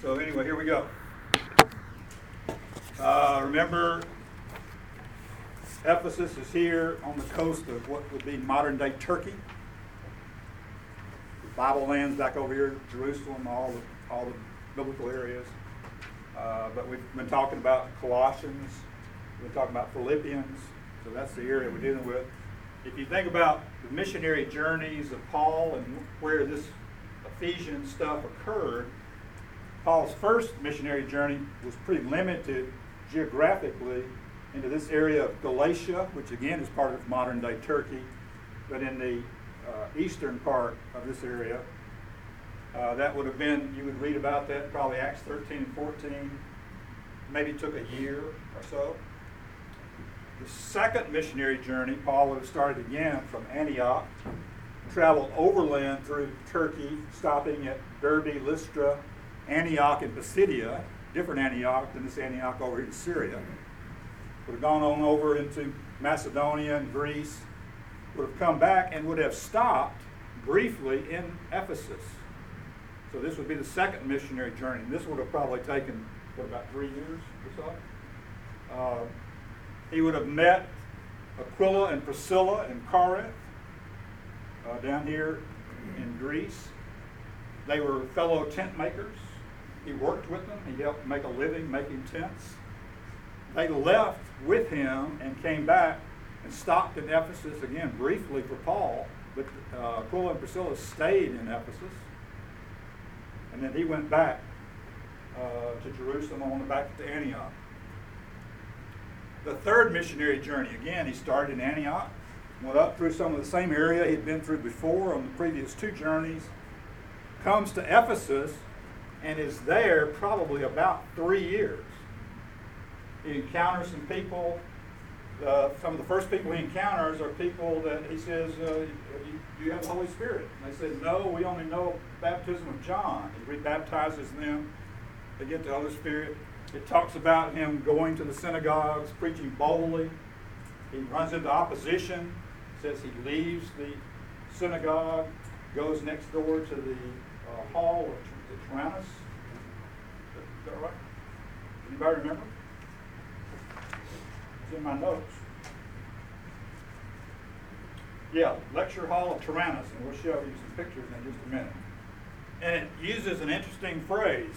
So anyway, here we go. Uh, remember, Ephesus is here on the coast of what would be modern-day Turkey. The Bible lands back over here, Jerusalem, all the, all the biblical areas. Uh, but we've been talking about Colossians, we've been talking about Philippians, so that's the area we're dealing with. If you think about the missionary journeys of Paul and where this Ephesian stuff occurred, Paul's first missionary journey was pretty limited geographically into this area of Galatia, which again is part of modern day Turkey, but in the uh, eastern part of this area. Uh, that would have been, you would read about that probably Acts 13 and 14, maybe took a year or so. The second missionary journey, Paul would have started again from Antioch, traveled overland through Turkey, stopping at Derbe, Lystra, Antioch, and Pisidia, different Antioch than this Antioch over here in Syria. Would have gone on over into Macedonia and Greece, would have come back and would have stopped briefly in Ephesus. So this would be the second missionary journey. This would have probably taken, what, about three years or so? Uh, he would have met Aquila and Priscilla in Corinth, uh, down here in Greece. They were fellow tent makers. He worked with them. He helped make a living making tents. They left with him and came back and stopped in Ephesus again briefly for Paul, but uh, and Priscilla stayed in Ephesus. And then he went back uh, to Jerusalem on the back to Antioch. The third missionary journey, again, he started in Antioch, went up through some of the same area he'd been through before on the previous two journeys, comes to Ephesus, and is there probably about three years. He encounters some people. Uh, some of the first people he encounters are people that he says, uh, you, you have the Holy Spirit? And they said, No, we only know baptism of John. He rebaptizes them. They get the Holy Spirit. It talks about him going to the synagogues, preaching boldly. He runs into opposition. Says he leaves the synagogue, goes next door to the uh, hall the Tyrannus. Is that right? Anybody remember? It's in my notes. Yeah, lecture hall of Tyrannus, and we'll show you some pictures in just a minute. And it uses an interesting phrase.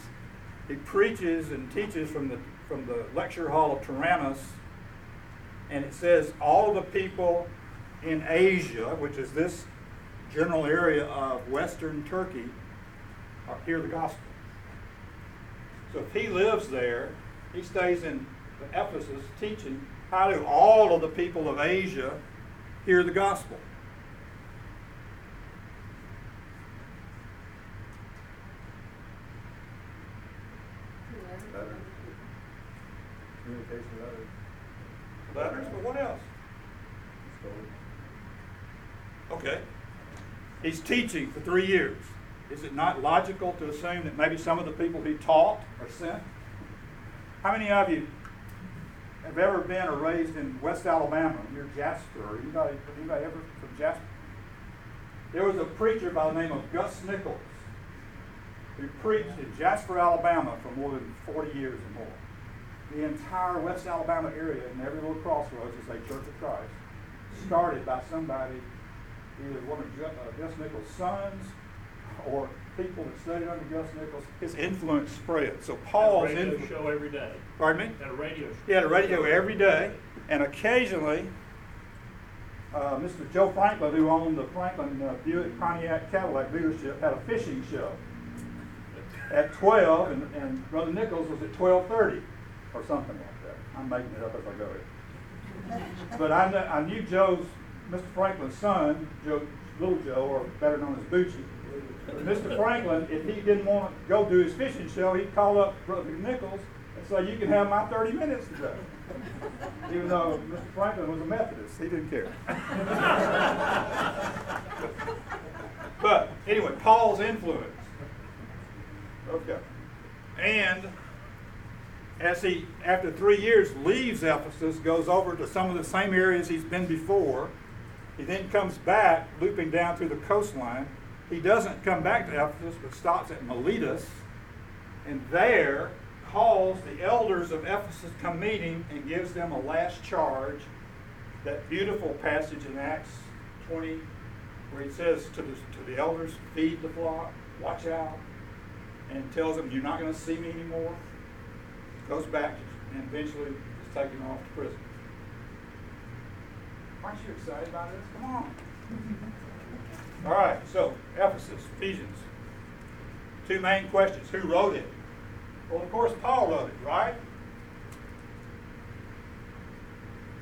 He preaches and teaches from the from the lecture hall of Tyrannus, and it says all the people in Asia, which is this general area of Western Turkey, are hear the gospel. So if he lives there, he stays in Ephesus teaching. How do all of the people of Asia hear the gospel? Communication letters. Letters, but what else? Okay. He's teaching for three years. Is it not logical to assume that maybe some of the people he taught are sent? How many of you have ever been or raised in West Alabama near Jasper? Anybody, anybody ever from Jasper? There was a preacher by the name of Gus Nichols who preached in Jasper, Alabama for more than 40 years or more. The entire West Alabama area and every little crossroads is a Church of Christ, started by somebody, either one of uh, Gus Nichols' sons or people that studied under Gus Nichols. His influence spread. So Paul's Had a radio influence. show every day. Pardon me? Had a radio show. He had a radio every day, and occasionally, uh, Mr. Joe Franklin, who owned the Franklin uh, Buick Pontiac Cadillac dealership, had a fishing show at 12, and, and Brother Nichols was at 12:30 or something like that. I'm making it up as I go here. But I, kn- I knew Joe's, Mr. Franklin's son, Joe, Little Joe, or better known as Bucci. Mr. Franklin, if he didn't want to go do his fishing show, he'd call up Brother Nichols and say, "You can have my 30 minutes today." Even though Mr. Franklin was a Methodist, he didn't care. but anyway, Paul's influence. Okay. And as he, after three years, leaves Ephesus, goes over to some of the same areas he's been before. He then comes back, looping down through the coastline. He doesn't come back to Ephesus, but stops at Miletus. and there calls the elders of Ephesus to come meeting and gives them a last charge. That beautiful passage in Acts 20, where he says to the, to the elders, feed the flock, watch out, and tells them, you're not going to see me anymore. Goes back and eventually is taken off to prison. Aren't you excited about this? Come on. All right, so Ephesus, Ephesians. Two main questions. Who wrote it? Well, of course, Paul wrote it, right?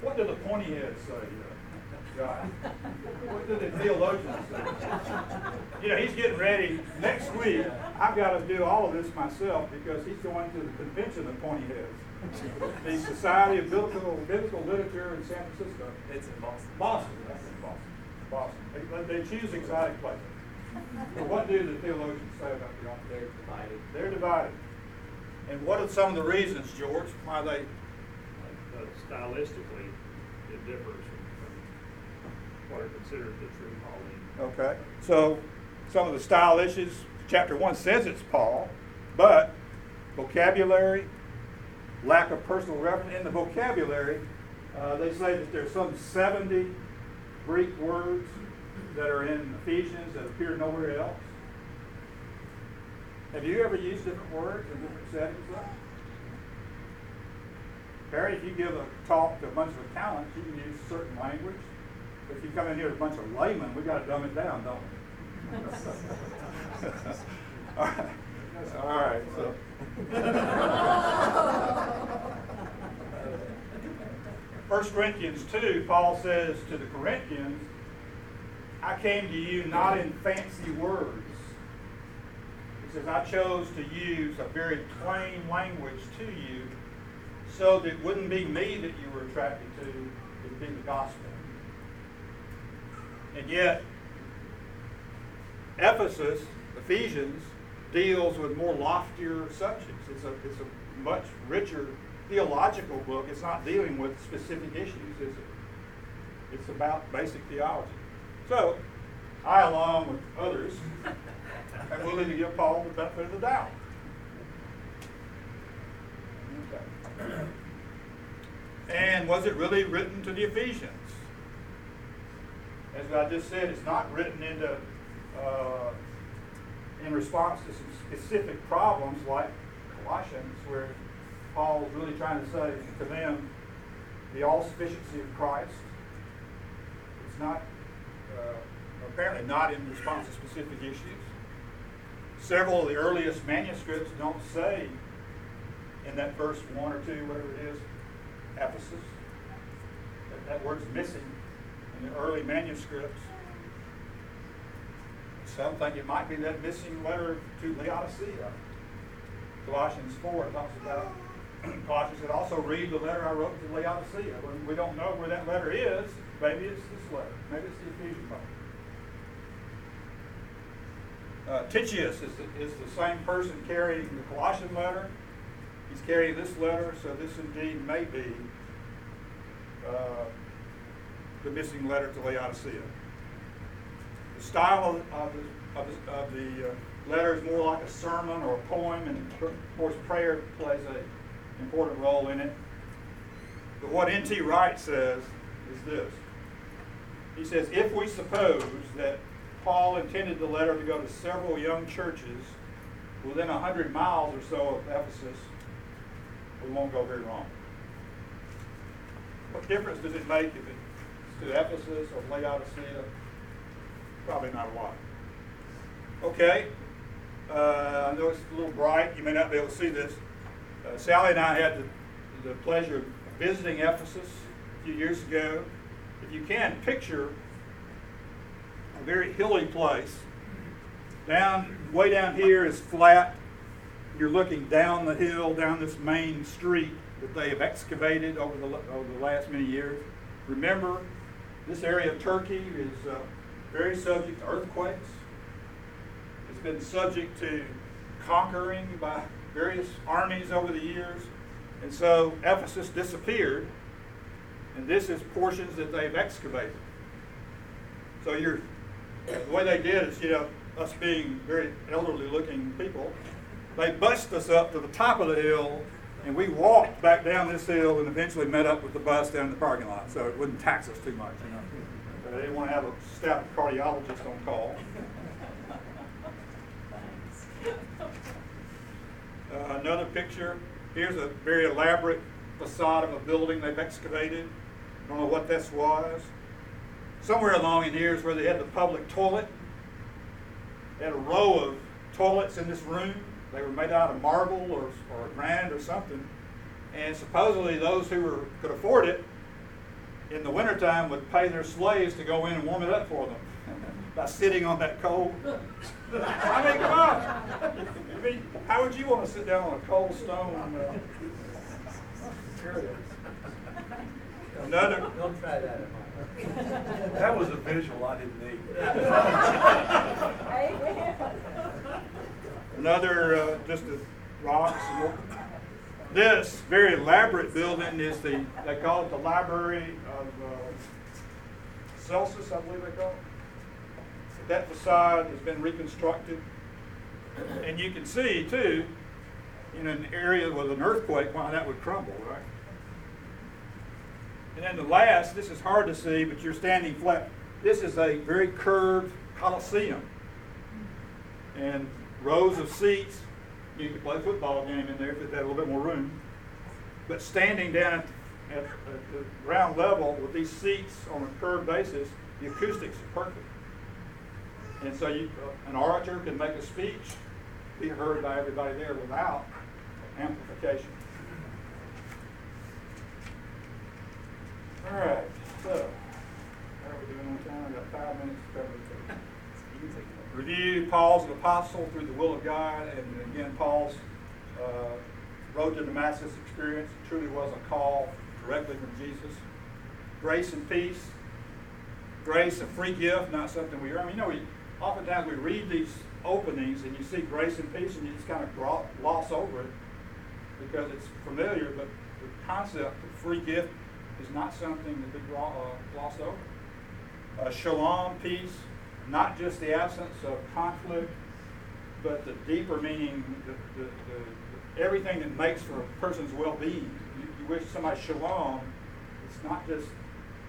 What do the pointy heads say, uh, guy? What do the theologians say? You know, he's getting ready. Next week, I've got to do all of this myself because he's going to the convention of pointy heads. The Society of Biblical, Biblical Literature in San Francisco. It's in Boston. Boston, that's in Boston. Boston. They, they choose exotic places. But what do the theologians say about the office? They're divided. They're divided. And what are some of the reasons, George, why they, Uh, stylistically, it differs from what are considered the true Pauline. okay? So, some of the style issues, chapter one says it's Paul, but vocabulary, lack of personal reference, in the vocabulary, uh, they say that there's some seventy Greek words that are in Ephesians that appear nowhere else. Have you ever used different words in different settings? though? Barry, if you give a talk to a bunch of accountants, you can use certain language. But if you come in here with a bunch of laymen, we gotta dumb it down, don't we? All right, all right, so. First Corinthians two, Paul says to the Corinthians, I came to you not in fancy words. He says, I chose to use a very plain language to you so that it wouldn't be me that you were attracted to, it would be the gospel. And yet, Ephesus, Ephesians, deals with more loftier subjects. It's a, it's a much richer theological book. It's not dealing with specific issues, is it? It's about basic theology. So, I, along with others, am willing to give Paul the benefit of the doubt. Okay. And was it really written to the Ephesians? As I just said, it's not written into uh, in response to some specific problems like Colossians, where Paul's really trying to say to them the all sufficiency of Christ. It's not uh, apparently not in response to specific issues. Several of the earliest manuscripts don't say in that verse one or two, whatever it is, Ephesus. That, that word's missing in the early manuscripts. Some think it might be that missing letter to Laodicea. Colossians 4 talks about Colossians said, also read the letter I wrote to Laodicea. We don't know where that letter is, maybe it's this letter. Maybe it's the Ephesian letter. Uh, Tychicus is the, is the same person carrying the Colossian letter. He's carrying this letter, so this indeed may be uh, the missing letter to Laodicea. The style of, of the, of the, of the uh, letter is more like a sermon or a poem, and of course, prayer plays an important role in it. But what N.T. Wright says is this. He says, if we suppose that Paul intended the letter to go to several young churches within a hundred miles or so of Ephesus, we won't go very wrong. What difference does it make if it's to Ephesus or Laodicea? Probably not a lot. Okay, uh, I know it's a little bright. You may not be able to see this. Uh, Sally and I had the, the pleasure of visiting Ephesus a few years ago. If you can picture a very hilly place, down way down here is flat. You're looking down the hill, down this main street that they have excavated over the over the last many years. Remember, this area of Turkey is uh, very subject to earthquakes. It's been subject to conquering by various armies over the years. And so Ephesus disappeared, and this is portions that they've excavated. So you're, the way they did is, you know, us being very elderly looking people, They bused us up to the top of the hill, and we walked back down this hill and eventually met up with the bus down in the parking lot, so it wouldn't tax us too much, you know. They didn't want to have a staff cardiologist on call. Uh, another picture, here's a very elaborate facade of a building they've excavated. Don't know what this was. Somewhere along in here is where they had the public toilet. They had a row of toilets in this room. They were made out of marble or, or granite or something. And supposedly those who were, could afford it in the wintertime would pay their slaves to go in and warm it up for them by sitting on that cold. I mean, come on. I mean, how would you want to sit down on a cold stone? Uh, here it is. Another, Don't try that at home. That was a visual I didn't need. another, uh, just a rocks. This very elaborate building is the, they call it the Library of uh, Celsus, I believe they call it. That facade has been reconstructed. And you can see too, in an area with an earthquake, why that would crumble, right? And then the last, this is hard to see, but you're standing flat. This is a very curved coliseum. And rows of seats. You could play a football game in there if it had a little bit more room. But standing down at, at, at the ground level with these seats on a curved basis, the acoustics are perfect. And so you, an orator can make a speech, be heard by everybody there without amplification. All right, so, how are we doing on time? I got five minutes to cover this. Review Paul's an apostle through the will of God, and again, Paul's uh, road to Damascus experience truly was a call directly from Jesus. Grace and peace. Grace, a free gift, not something we earn. You know, we oftentimes we read these openings and you see grace and peace, and you just kind of gloss over it because it's familiar, but the concept of free gift is not something that we uh, gloss over. Uh, shalom, peace, not just the absence of conflict, but the deeper meaning, the, the, the, everything that makes for a person's well-being. You, you wish somebody shalom, it's not just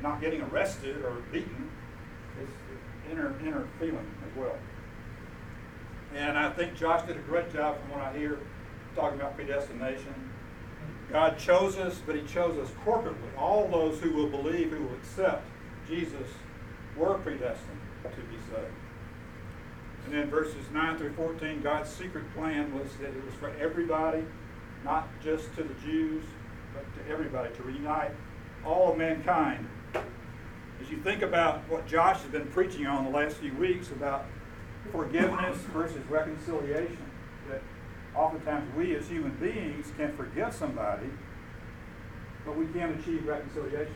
not getting arrested or beaten, inner, inner feeling as well. And I think Josh did a great job from what I hear, talking about predestination. God chose us, but He chose us corporately. All those who will believe, who will accept Jesus, were predestined to be saved. And then verses 9 through 14, God's secret plan was that it was for everybody, not just to the Jews, but to everybody, to reunite all of mankind. As you think about what Josh has been preaching on the last few weeks about forgiveness versus reconciliation, that oftentimes we as human beings can forgive somebody, but we can't achieve reconciliation.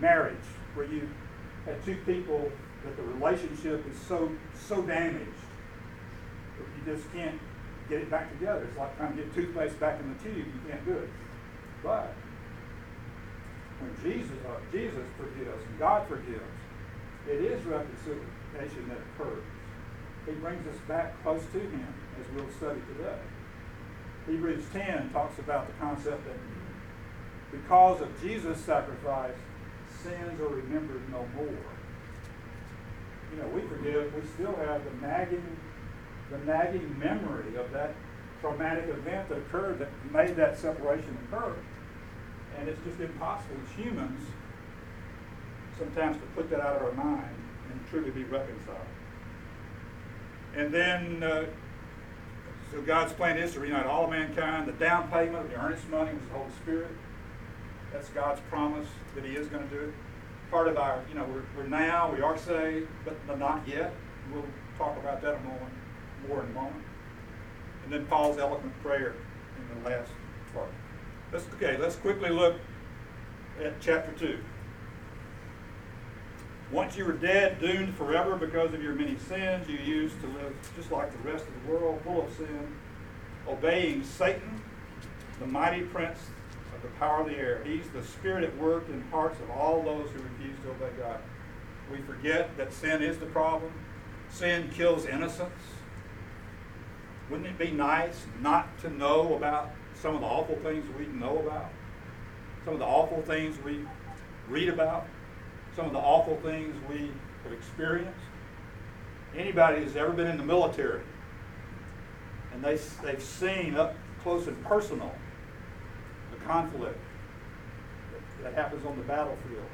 Marriage, where you had two people that the relationship is so so damaged that you just can't get it back together. It's like trying to get toothpaste back in the tube. You can't do it. But when Jesus uh, Jesus forgives and God forgives, it is reconciliation that occurs. He brings us back close to Him, as we'll study today. Hebrews 10 talks about the concept that because of Jesus' sacrifice, sins are remembered no more. You know, we forgive, we still have the nagging, the nagging memory of that traumatic event that occurred that made that separation occur. And it's just impossible as humans sometimes to put that out of our mind and truly be reconciled. And then, uh, so God's plan is to reunite all mankind. The down payment, of the earnest money was the Holy Spirit. That's God's promise that He is going to do it. Part of our, you know, we're, we're now, we are saved, but not yet. We'll talk about that a moment, more in a moment. And then Paul's eloquent prayer in the last part. Let's, okay, let's quickly look at chapter 2. Once you were dead, doomed forever because of your many sins, you used to live just like the rest of the world, full of sin, obeying Satan, the mighty prince of the power of the air. He's the spirit at work in hearts of all those who refuse to obey God. We forget that sin is the problem. Sin kills innocence. Wouldn't it be nice not to know about some of the awful things we know about? Some of the awful things we read about? Some of the awful things we have experienced? Anybody who's ever been in the military and they, they've seen up close and personal the conflict that happens on the battlefield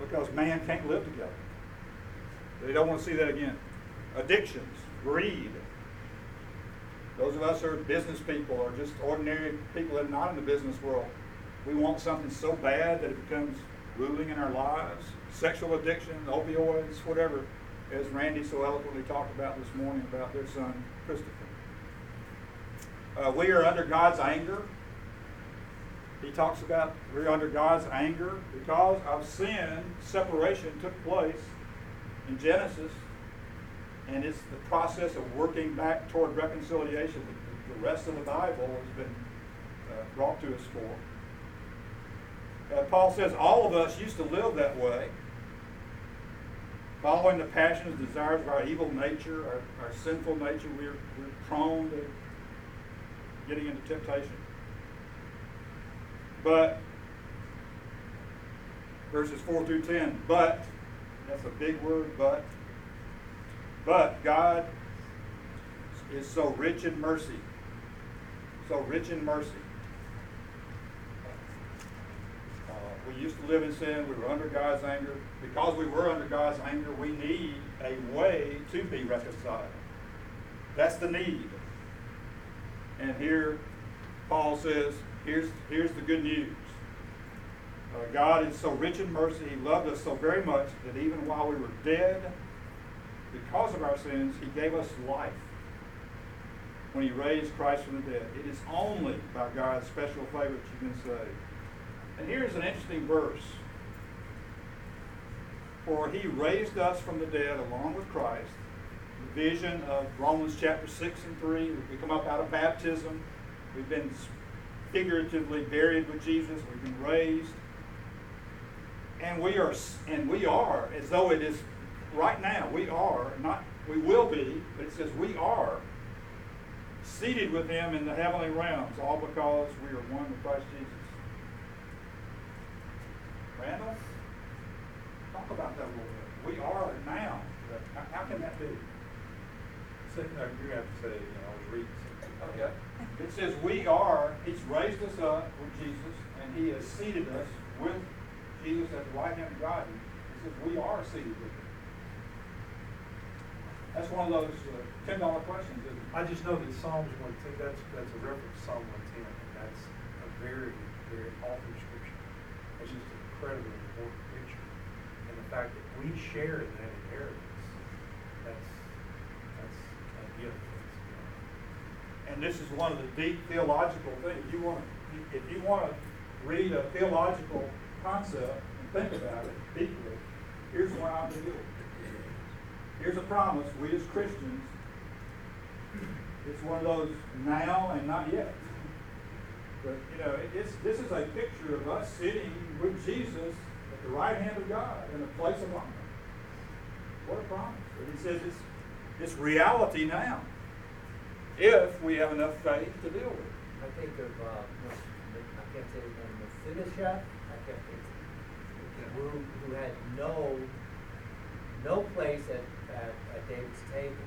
because man can't live together. They don't want to see that again. Addictions, greed. Those of us who are business people or just ordinary people that are not in the business world, we want something so bad that it becomes ruling in our lives. Sexual addiction, opioids, whatever, as Randy so eloquently talked about this morning about their son, Christopher. Uh, we are under God's anger. He talks about we're under God's anger because of sin. Separation took place in Genesis, and it's the process of working back toward reconciliation that the rest of the Bible has been uh, brought to us for. Uh, Paul says all of us used to live that way, following the passions, desires of our evil nature, our, our sinful nature. We're, we're prone to getting into temptation. But, verses 4 through 10, but, that's a big word, but, but God is so rich in mercy, so rich in mercy. Uh, we used to live in sin, we were under God's anger. Because we were under God's anger, we need a way to be reconciled. That's the need. And here, Paul says, here's, here's the good news. Uh, God is so rich in mercy, He loved us so very much that even while we were dead, because of our sins, He gave us life when He raised Christ from the dead. It is only by God's special favor that you've been saved. And here's an interesting verse. For He raised us from the dead along with Christ. The vision of Romans chapter 6 and 3. We come up out of baptism. We've been figuratively buried with Jesus. We've been raised. And we are, and we are, as though it is right now, we are, not we will be, but it says we are seated with him in the heavenly realms, all because we are one with Christ Jesus. Randall, talk about that a little bit. We are now. How, how can that be? So, no, you're have to say, you know, I was reading something. Okay. It says we are, he's raised us up with Jesus, and he has seated us with Jesus at the right hand of God. It says we are seated with him. That's one of those uh, ten dollar questions, isn't it? I just know that Psalms one ten, that's, that's a reference to Psalm one ten, and that's a very, very awful scripture. It's just an incredibly important picture. And the fact that we share in that inheritance, that's, that's a gift. That's, And this is one of the deep theological things. If you want to, if you want to read a theological concept and think about it deeply, here's what I'm doing. Here's a promise we as Christians, it's one of those now and not yet. But, you know, it's, this is a picture of us sitting with Jesus at the right hand of God in a place of honor. What a promise. And he says it's, it's reality now if we have enough faith to deal with it. I think of, uh, I can't say his name, Mephibosheth, I can't think, of who, who had no, no place at, at, at David's table.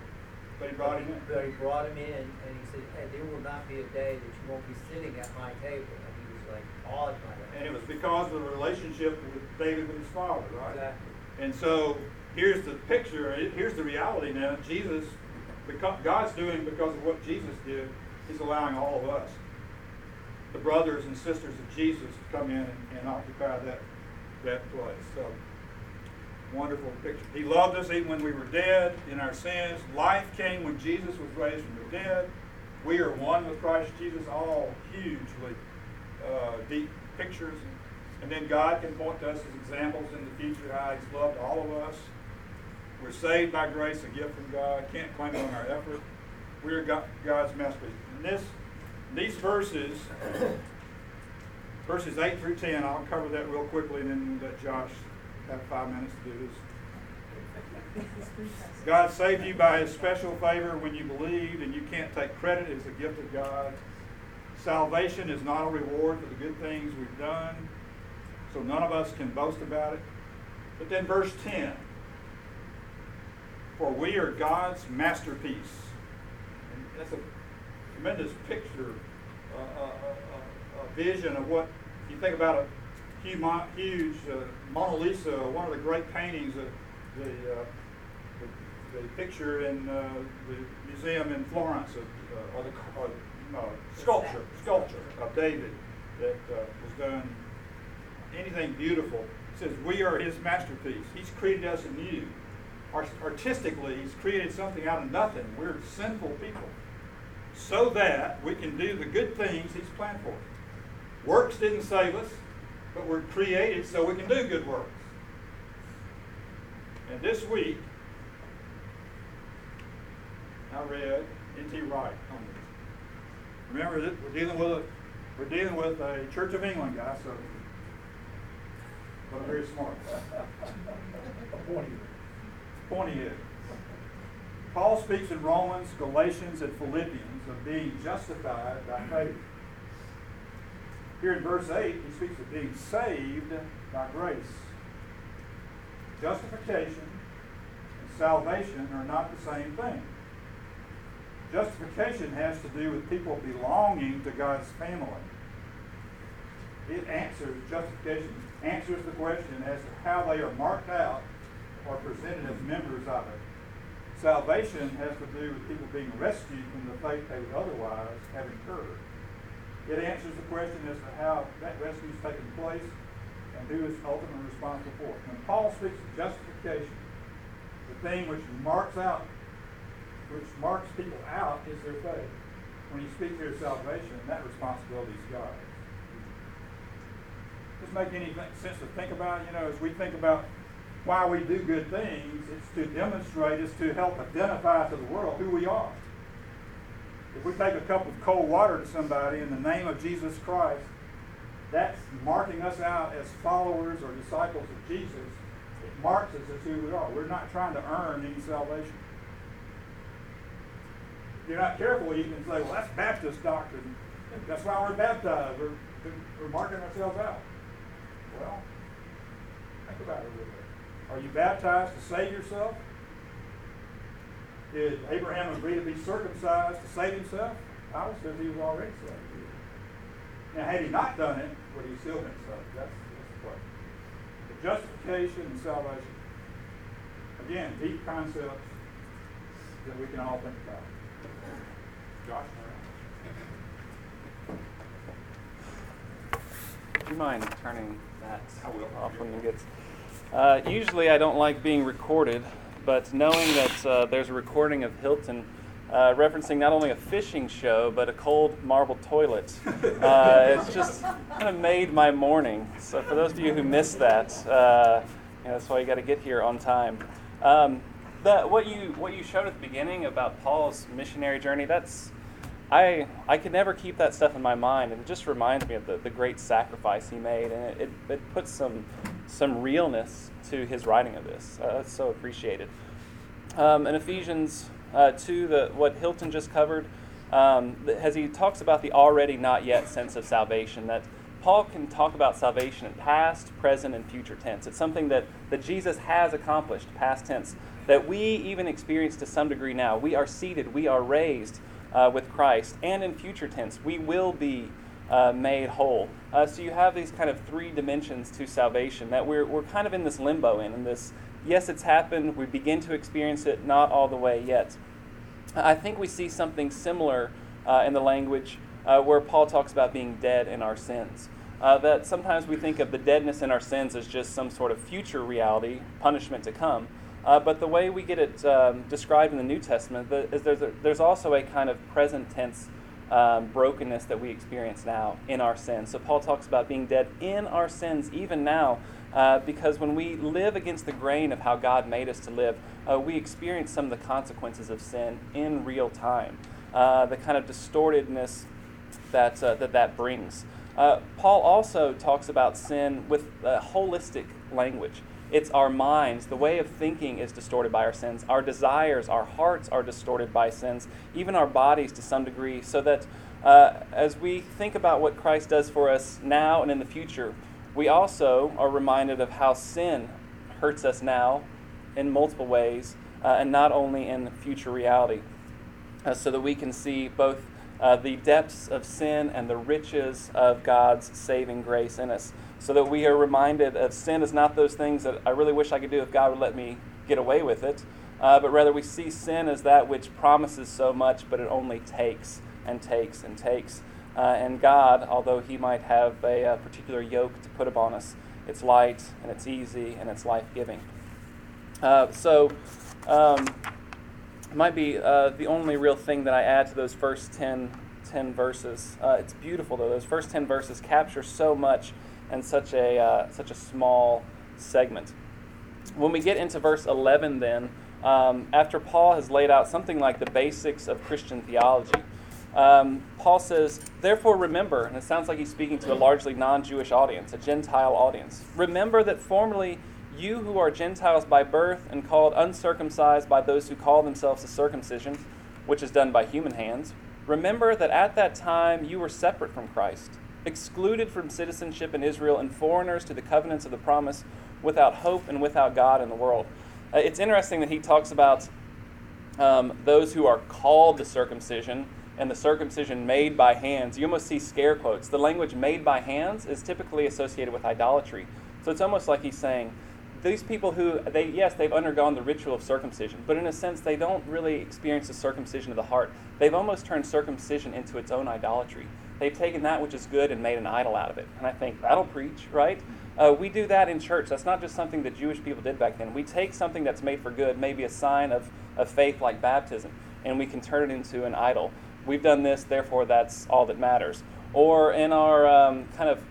But he brought him in. But he brought him in, and he said, hey, there will not be a day that you won't be sitting at my table, and he was like awed by that. And it was because of the relationship with David with his father, right? Exactly. And so here's the picture, here's the reality now. Jesus, because God's doing because of what Jesus did, He's allowing all of us, the brothers and sisters of Jesus, to come in and, and occupy that, that place. So wonderful picture. He loved us even when we were dead in our sins. Life came when Jesus was raised from the dead. We are one with Christ Jesus, all hugely uh, deep pictures. And then God can point to us as examples in the future how He's loved all of us. We're saved by grace, a gift from God. Can't claim it on our effort. We are God's masterpiece. And this, these verses, verses 8 through 10, I'll cover that real quickly and then let Josh have five minutes to do this. God saved you by his special favor when you believed, and you can't take credit. It's a gift of God. Salvation is not a reward for the good things we've done, so none of us can boast about it. But then verse 10 For we are God's masterpiece. And that's a tremendous picture, a, a, a, a vision of what you think about a huge, uh, Mona Lisa, one of the great paintings, of the, uh, the, the picture in uh, the museum in Florence, of, uh, or the no, sculpture, sculpture of David that uh, was done. Anything beautiful it says we are His masterpiece. He's created us anew. Art- artistically, He's created something out of nothing. We're sinful people, so that we can do the good things He's planned for. us. Works didn't save us, but we're created so we can do good works. And this week, I read N.T. Wright on this. Remember that we're dealing with a we're dealing with a Church of England guy, so but very smart. Pointy head. Paul speaks in Romans, Galatians, and Philippians of being justified by faith. Here in verse 8, he speaks of being saved by grace. Justification and salvation are not the same thing. Justification has to do with people belonging to God's family. It answers, justification answers the question as to how they are marked out or presented as members of it. Salvation has to do with people being rescued from the fate they would otherwise have incurred. It answers the question as to how that rescue is taking place and who is ultimately responsible for it. When Paul speaks of justification, the thing which marks out, which marks people out is their faith. When he speaks here of salvation, that responsibility is God's. Does make any sense to think about? You know, as we think about why we do good things, it's to demonstrate, it's to help identify to the world who we are. If we take a cup of cold water to somebody in the name of Jesus Christ, that's marking us out as followers or disciples of Jesus. It marks us as who we are. We're not trying to earn any salvation. If you're not careful, you can say, well, that's Baptist doctrine. That's why we're baptized. We're, we're marking ourselves out. Well, think about it a little bit. Are you baptized to save yourself? Did Abraham agree to be circumcised to save himself? The Bible says he was already saved. Now, had he not done it, would he still been saved? That's, that's the question. The justification and salvation. Again, deep concepts that we can all think about. Josh? Do you mind turning that I off when you get? Uh, usually, I don't like being recorded, but knowing that uh, there's a recording of Hilton uh, referencing not only a fishing show but a cold marble toilet, uh, it's just kind of made my morning. So for those of you who missed that, uh, you know, that's why you got to get here on time. Um, that what you what you showed at the beginning about Paul's missionary journey, that's I I could never keep that stuff in my mind, and it just reminds me of the, the great sacrifice he made, and it, it, it puts some some realness to his writing of this. Uh, that's so appreciated. Um, in Ephesians uh, two, the what Hilton just covered, um, as he talks about the already not yet sense of salvation, that Paul can talk about salvation in past, present, and future tense. It's something that, that Jesus has accomplished, past tense, that we even experience to some degree now. We are seated, we are raised uh, with Christ, and in future tense, we will be uh, made whole. Uh, so you have these kind of three dimensions to salvation that we're, we're kind of in this limbo in, in this, yes, it's happened, we begin to experience it, not all the way yet. I think we see something similar uh, in the language uh, where Paul talks about being dead in our sins. Uh, that sometimes we think of the deadness in our sins as just some sort of future reality, punishment to come. Uh, but the way we get it um, described in the New Testament the, is there's, a, there's also a kind of present tense um, brokenness that we experience now in our sins. So Paul talks about being dead in our sins even now, uh, because when we live against the grain of how God made us to live, uh, we experience some of the consequences of sin in real time. Uh, the kind of distortedness that uh, that, that brings. Uh, Paul also talks about sin with holistic language. It's our minds. The way of thinking is distorted by our sins. Our desires, our hearts are distorted by sins, even our bodies to some degree, so that uh, as we think about what Christ does for us now and in the future, we also are reminded of how sin hurts us now in multiple ways, uh, and not only in future reality, uh, so that we can see both uh, the depths of sin and the riches of God's saving grace in us, so that we are reminded of sin is not those things that I really wish I could do if God would let me get away with it, uh, but rather we see sin as that which promises so much, but it only takes and takes and takes. Uh, and God, although He might have a, a, particular yoke to put upon us, it's light and it's easy and it's life giving. Uh, so, um, it might be uh, the only real thing that I add to those first 10, 10 verses. Uh, it's beautiful, though. Those first 10 verses capture so much in such a, uh, such a small segment. When we get into verse 11, then, um, after Paul has laid out something like the basics of Christian theology, um, Paul says, Therefore remember, and it sounds like he's speaking to a largely non Jewish audience, a Gentile audience. Remember that formerly you who are Gentiles by birth and called uncircumcised by those who call themselves the circumcision, which is done by human hands, remember that at that time you were separate from Christ, excluded from citizenship in Israel, and foreigners to the covenants of the promise, without hope and without God in the world. Uh, it's interesting that he talks about um, those who are called the circumcision and the circumcision made by hands. You almost see scare quotes. The language made by hands is typically associated with idolatry. So it's almost like he's saying, these people who they yes they've undergone the ritual of circumcision but in a sense they don't really experience the circumcision of the heart. They've almost turned circumcision into its own idolatry. They've taken that which is good and made an idol out of it. And i think that'll preach right? Uh, we do that in church. That's not just something that jewish people did back then. We take something that's made for good maybe a sign of, of faith like baptism and we can turn it into an idol. We've done this therefore that's all that matters. Or in our um, kind of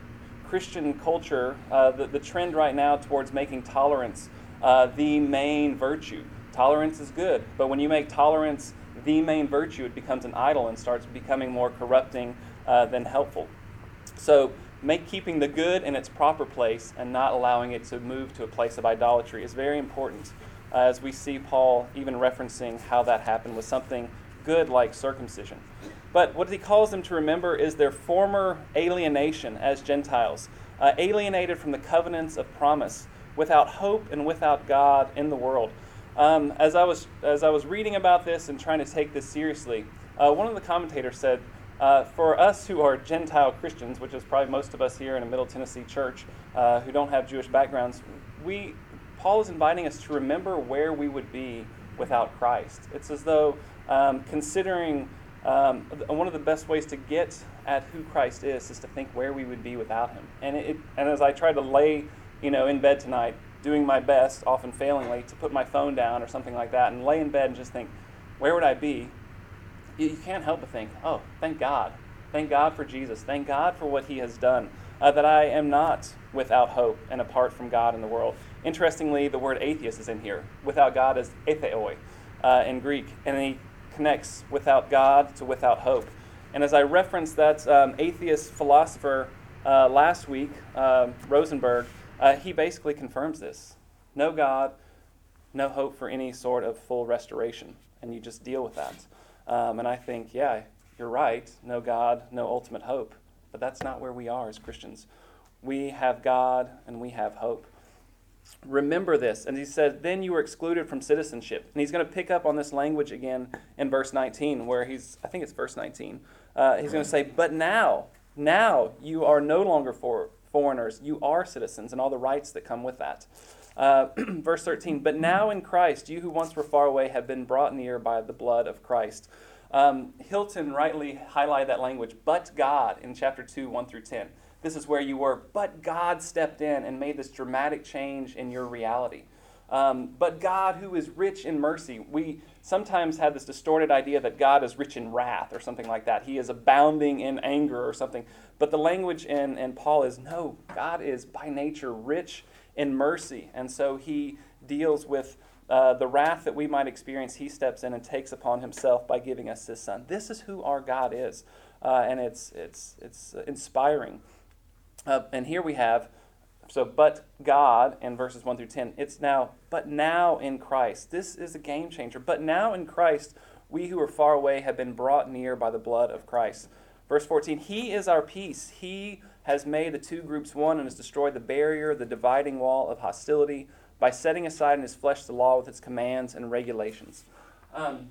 Christian culture, uh, the, the trend right now towards making tolerance uh, the main virtue. Tolerance is good, but when you make tolerance the main virtue, it becomes an idol and starts becoming more corrupting uh, than helpful. So, make keeping the good in its proper place and not allowing it to move to a place of idolatry is very important. Uh, as we see Paul even referencing how that happened with something good like circumcision. But what he calls them to remember is their former alienation as Gentiles, uh, alienated from the covenants of promise, without hope and without God in the world. Um, as, I was, as I was reading about this and trying to take this seriously, uh, one of the commentators said, uh, for us who are Gentile Christians, which is probably most of us here in a Middle Tennessee church uh, who don't have Jewish backgrounds, we, Paul is inviting us to remember where we would be without Christ. It's as though um, considering um, one of the best ways to get at who Christ is is to think where we would be without Him. And it, and as I try to lay, you know, in bed tonight, doing my best, often failingly, to put my phone down or something like that, and lay in bed and just think, where would I be? You, you can't help but think, oh, thank God, thank God for Jesus, thank God for what He has done. Uh, that I am not without hope and apart from God in the world. Interestingly, the word atheist is in here. Without God is atheoi uh, in Greek, and he connects without God to without hope. And as I referenced that um, atheist philosopher uh, last week, um, Rosenberg, uh, he basically confirms this no God, no hope for any sort of full restoration. And you just deal with that. Um, and I think, yeah, you're right. No God, no ultimate hope. But that's not where we are as Christians. We have God and we have hope. Remember this. And he said, Then you were excluded from citizenship. And he's going to pick up on this language again in verse 19, where he's, I think it's verse 19. Uh, he's going to say, But now, now you are no longer for foreigners. You are citizens and all the rights that come with that. Uh, verse 13, But now in Christ, you who once were far away have been brought near by the blood of Christ. Um, Hilton rightly highlighted that language, but God, in chapter 2, 1 through 10 this is where you were. But God stepped in and made this dramatic change in your reality. Um, but God, who is rich in mercy, we sometimes have this distorted idea that God is rich in wrath or something like that. He is abounding in anger or something. But the language in, in Paul is no, God is by nature rich in mercy. And so he deals with uh, the wrath that we might experience, he steps in and takes upon himself by giving us his son. This is who our God is. Uh, and it's, it's, it's inspiring. Uh, and here we have So, but God in verses 1 through 10, it's now, but now in Christ. This is a game changer. But now in Christ, we who are far away have been brought near by the blood of Christ. Verse 14, He is our peace. He has made the two groups one and has destroyed the barrier, the dividing wall of hostility, by setting aside in his flesh the law with its commands and regulations. Um,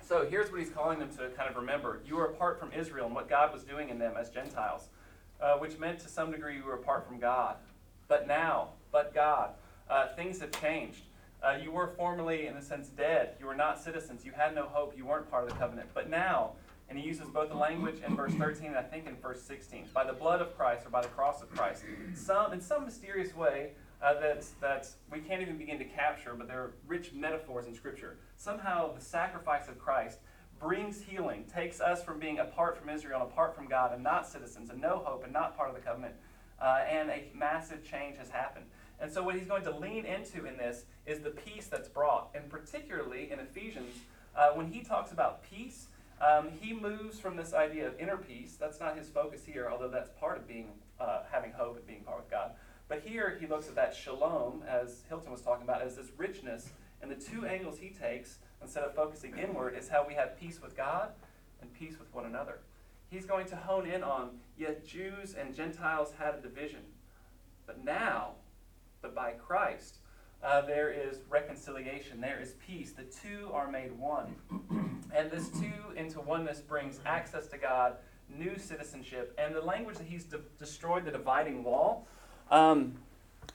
so here's what he's calling them to kind of remember. You were apart from Israel and what God was doing in them as Gentiles, uh, which meant to some degree you were apart from God. But now, but God, uh, things have changed. Uh, you were formerly, in a sense, dead. You were not citizens. You had no hope. You weren't part of the covenant. But now, and he uses both the language in verse 13 and I think in verse 16, by the blood of Christ or by the cross of Christ, some in some mysterious way uh, that that we can't even begin to capture, but there are rich metaphors in Scripture. Somehow, the sacrifice of Christ brings healing, takes us from being apart from Israel and apart from God and not citizens and no hope and not part of the covenant, uh, and a massive change has happened. And so, what he's going to lean into in this is the peace that's brought, and particularly in Ephesians, uh, when he talks about peace. Um, he moves from this idea of inner peace. That's not his focus here, although that's part of being uh, having hope and being part with God. But here he looks at that shalom, as Hilton was talking about, as this richness. And the two angles he takes, instead of focusing inward, is how we have peace with God and peace with one another. He's going to hone in on, yet Jews and Gentiles had a division. But now, but by Christ, uh, there is reconciliation, there is peace. The two are made one. and this two into oneness brings access to God, new citizenship, and the language that he's de- destroyed the dividing wall. Um,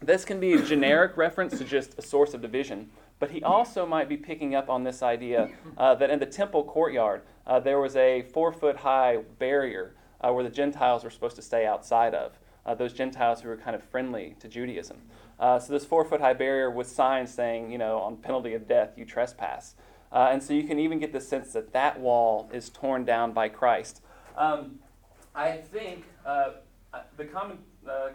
this can be a generic reference to just a source of division, but he also might be picking up on this idea uh, that in the temple courtyard, uh, there was a four foot high barrier uh, where the Gentiles were supposed to stay outside of, uh, those Gentiles who were kind of friendly to Judaism. Uh, so this four foot high barrier with signs saying, you know, on penalty of death, you trespass. Uh, and so you can even get the sense that that wall is torn down by Christ. Um, I think the comment,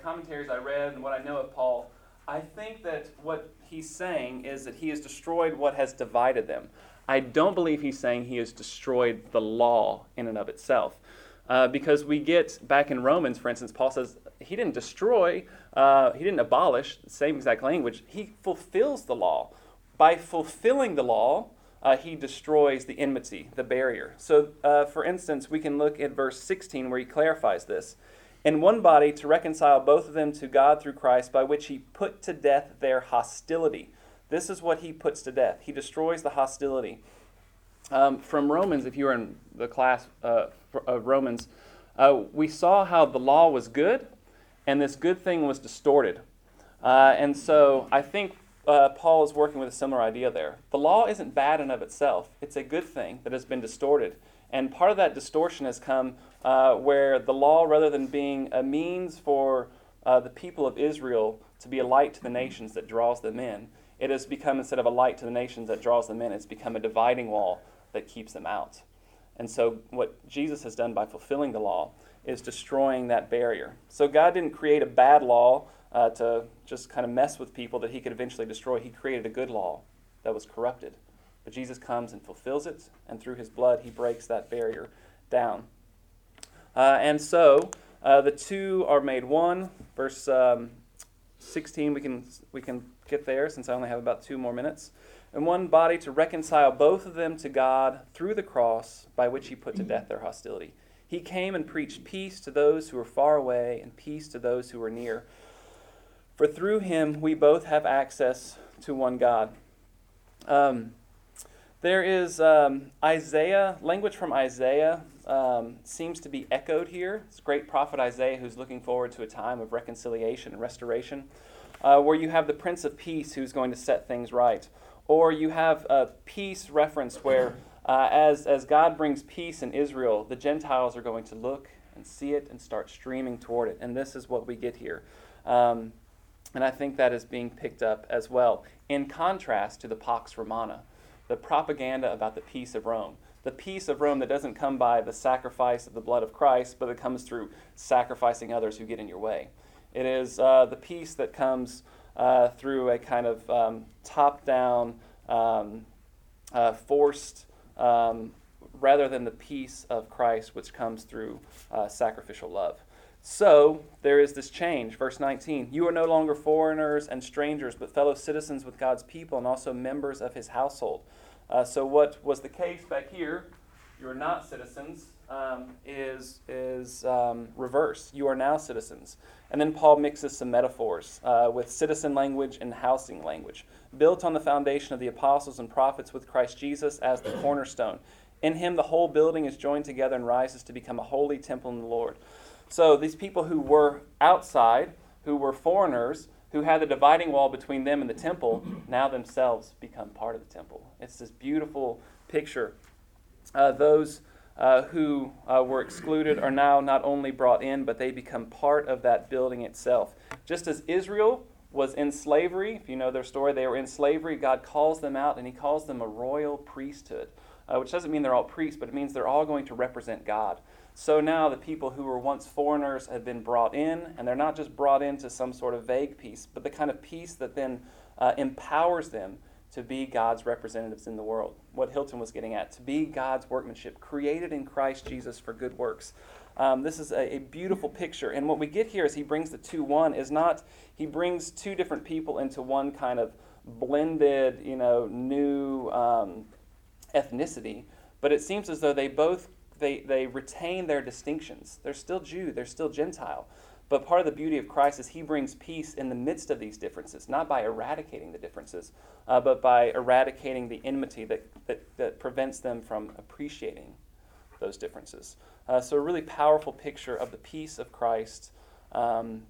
commentaries I read and what I know of Paul, I think that what he's saying is that he has destroyed what has divided them. I don't believe he's saying he has destroyed the law in and of itself. Uh, because we get back in Romans, for instance, Paul says he didn't destroy, uh, he didn't abolish, same exact language. He fulfills the law. By fulfilling the law, uh, he destroys the enmity, the barrier. So, uh, for instance, we can look at verse 16 where he clarifies this. In one body to reconcile both of them to God through Christ, by which he put to death their hostility. This is what he puts to death. He destroys the hostility. Um, from Romans, if you were in the class uh, of Romans, uh, we saw how the law was good and this good thing was distorted. Uh, and so I think uh, Paul is working with a similar idea there. The law isn't bad in of itself, it's a good thing that has been distorted. And part of that distortion has come uh, where the law, rather than being a means for uh, the people of Israel to be a light to the nations that draws them in, it has become, instead of a light to the nations that draws them in, it's become a dividing wall that keeps them out. And so, what Jesus has done by fulfilling the law is destroying that barrier. So God didn't create a bad law uh, to just kind of mess with people that he could eventually destroy. He created a good law that was corrupted. But Jesus comes and fulfills it, and through his blood, he breaks that barrier down. Uh, and so uh, the two are made one. Verse um, 16, we can, we can get there since I only have about two more minutes. In one body to reconcile both of them to God through the cross by which he put to death their hostility. He came and preached peace to those who were far away and peace to those who were near. For through him we both have access to one God. Um, there is um, Isaiah, language from Isaiah um, seems to be echoed here. It's great prophet Isaiah who's looking forward to a time of reconciliation and restoration, uh, where you have the Prince of Peace who's going to set things right. Or you have a peace reference where uh, as, as God brings peace in Israel, the Gentiles are going to look and see it and start streaming toward it. And this is what we get here. Um, and I think that is being picked up as well, in contrast to the Pax Romana, the propaganda about the peace of Rome. The peace of Rome that doesn't come by the sacrifice of the blood of Christ, but it comes through sacrificing others who get in your way. It is uh, the peace that comes uh, through a kind of um, top down, um, uh, forced um, rather than the peace of Christ, which comes through uh, sacrificial love. So there is this change. Verse 19 You are no longer foreigners and strangers, but fellow citizens with God's people and also members of his household. Uh, so, what was the case back here? You are not citizens, um, is, is um, reverse. You are now citizens. And then Paul mixes some metaphors uh, with citizen language and housing language, built on the foundation of the apostles and prophets with Christ Jesus as the cornerstone. In him, the whole building is joined together and rises to become a holy temple in the Lord. So these people who were outside, who were foreigners, who had the dividing wall between them and the temple, now themselves become part of the temple. It's this beautiful picture. Uh, those uh, who uh, were excluded are now not only brought in, but they become part of that building itself. Just as Israel was in slavery, if you know their story, they were in slavery, God calls them out and He calls them a royal priesthood, uh, which doesn't mean they're all priests, but it means they're all going to represent God. So now the people who were once foreigners have been brought in, and they're not just brought into some sort of vague peace, but the kind of peace that then uh, empowers them to be God's representatives in the world. What Hilton was getting at, to be God's workmanship, created in Christ Jesus for good works. Um, this is a, a, beautiful picture. And what we get here is he brings the two one is not, he brings two different people into one kind of blended, you know, new um, ethnicity, but it seems as though they both they, they retain their distinctions. They're still Jew, they're still Gentile. But part of the beauty of Christ is he brings peace in the midst of these differences, not by eradicating the differences, uh, but by eradicating the enmity that, that, that prevents them from appreciating those differences. Uh, so, a really powerful picture of the peace of Christ um,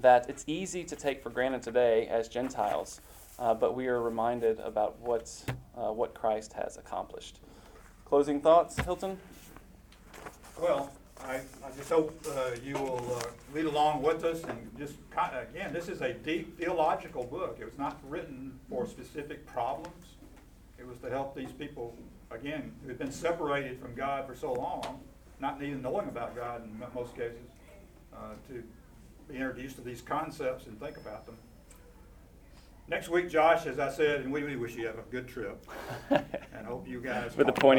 that it's easy to take for granted today as Gentiles, uh, but we are reminded about what, uh, what Christ has accomplished. Closing thoughts, Hilton? Well, I, I just hope uh, you will uh, lead along with us and just, kind of- again, this is a deep theological book. It was not written for specific problems. It was to help these people, again, who've been separated from God for so long, not even knowing about God in mo- most cases, uh, to be introduced to these concepts and think about them. Next week, Josh, as I said, and we we wish you have a good trip, and hope you guys. With a talk pointy